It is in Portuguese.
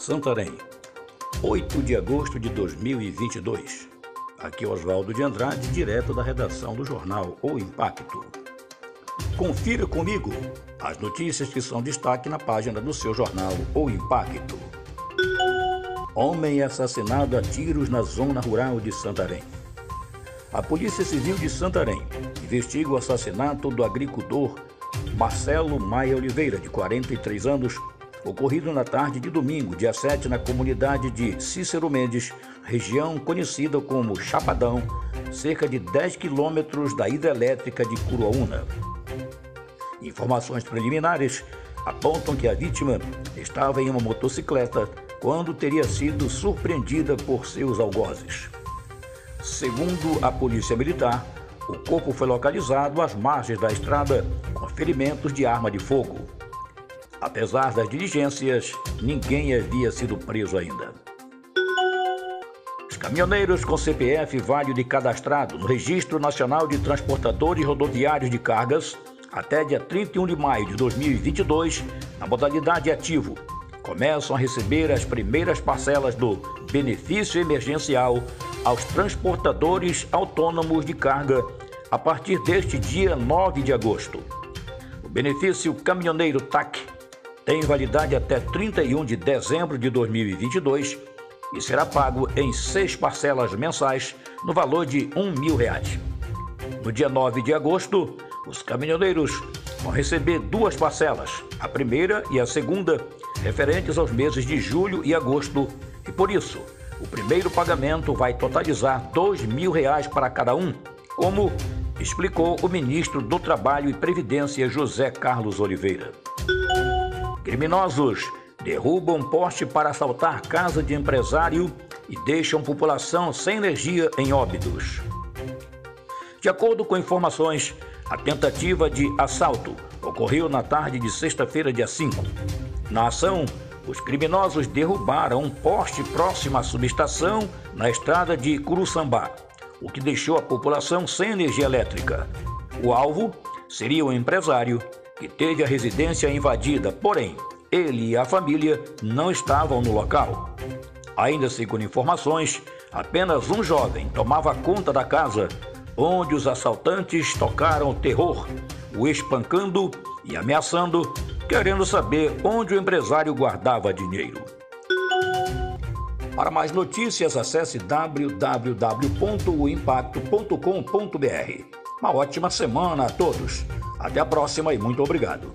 Santarém, 8 de agosto de 2022. Aqui é Oswaldo de Andrade, direto da redação do jornal O Impacto. Confira comigo as notícias que são destaque na página do seu jornal O Impacto. Homem assassinado a tiros na zona rural de Santarém. A Polícia Civil de Santarém investiga o assassinato do agricultor Marcelo Maia Oliveira, de 43 anos, ocorrido na tarde de domingo, dia 7, na comunidade de Cícero Mendes, região conhecida como Chapadão, cerca de 10 quilômetros da hidrelétrica de Curuaúna. Informações preliminares apontam que a vítima estava em uma motocicleta quando teria sido surpreendida por seus algozes. Segundo a Polícia Militar, o corpo foi localizado às margens da estrada com ferimentos de arma de fogo. Apesar das diligências, ninguém havia sido preso ainda. Os caminhoneiros com CPF válido e cadastrado no Registro Nacional de Transportadores Rodoviários de Cargas até dia 31 de maio de 2022, na modalidade ativo, começam a receber as primeiras parcelas do benefício emergencial aos transportadores autônomos de carga a partir deste dia 9 de agosto. O benefício caminhoneiro TAC tem validade até 31 de dezembro de 2022 e será pago em seis parcelas mensais no valor de um mil reais. No dia 9 de agosto, os caminhoneiros vão receber duas parcelas, a primeira e a segunda, referentes aos meses de julho e agosto, e por isso, o primeiro pagamento vai totalizar dois mil reais para cada um, como explicou o ministro do Trabalho e Previdência José Carlos Oliveira. Criminosos derrubam poste para assaltar casa de empresário e deixam população sem energia em Óbidos. De acordo com informações, a tentativa de assalto ocorreu na tarde de sexta-feira, dia 5. Na ação, os criminosos derrubaram um poste próximo à subestação na estrada de Curuçambá, o que deixou a população sem energia elétrica. O alvo seria o empresário que teve a residência invadida, porém, ele e a família não estavam no local. Ainda segundo informações, apenas um jovem tomava conta da casa, onde os assaltantes tocaram o terror, o espancando e ameaçando, querendo saber onde o empresário guardava dinheiro. Para mais notícias, acesse www.impacto.com.br. Uma ótima semana a todos. Até a próxima e muito obrigado.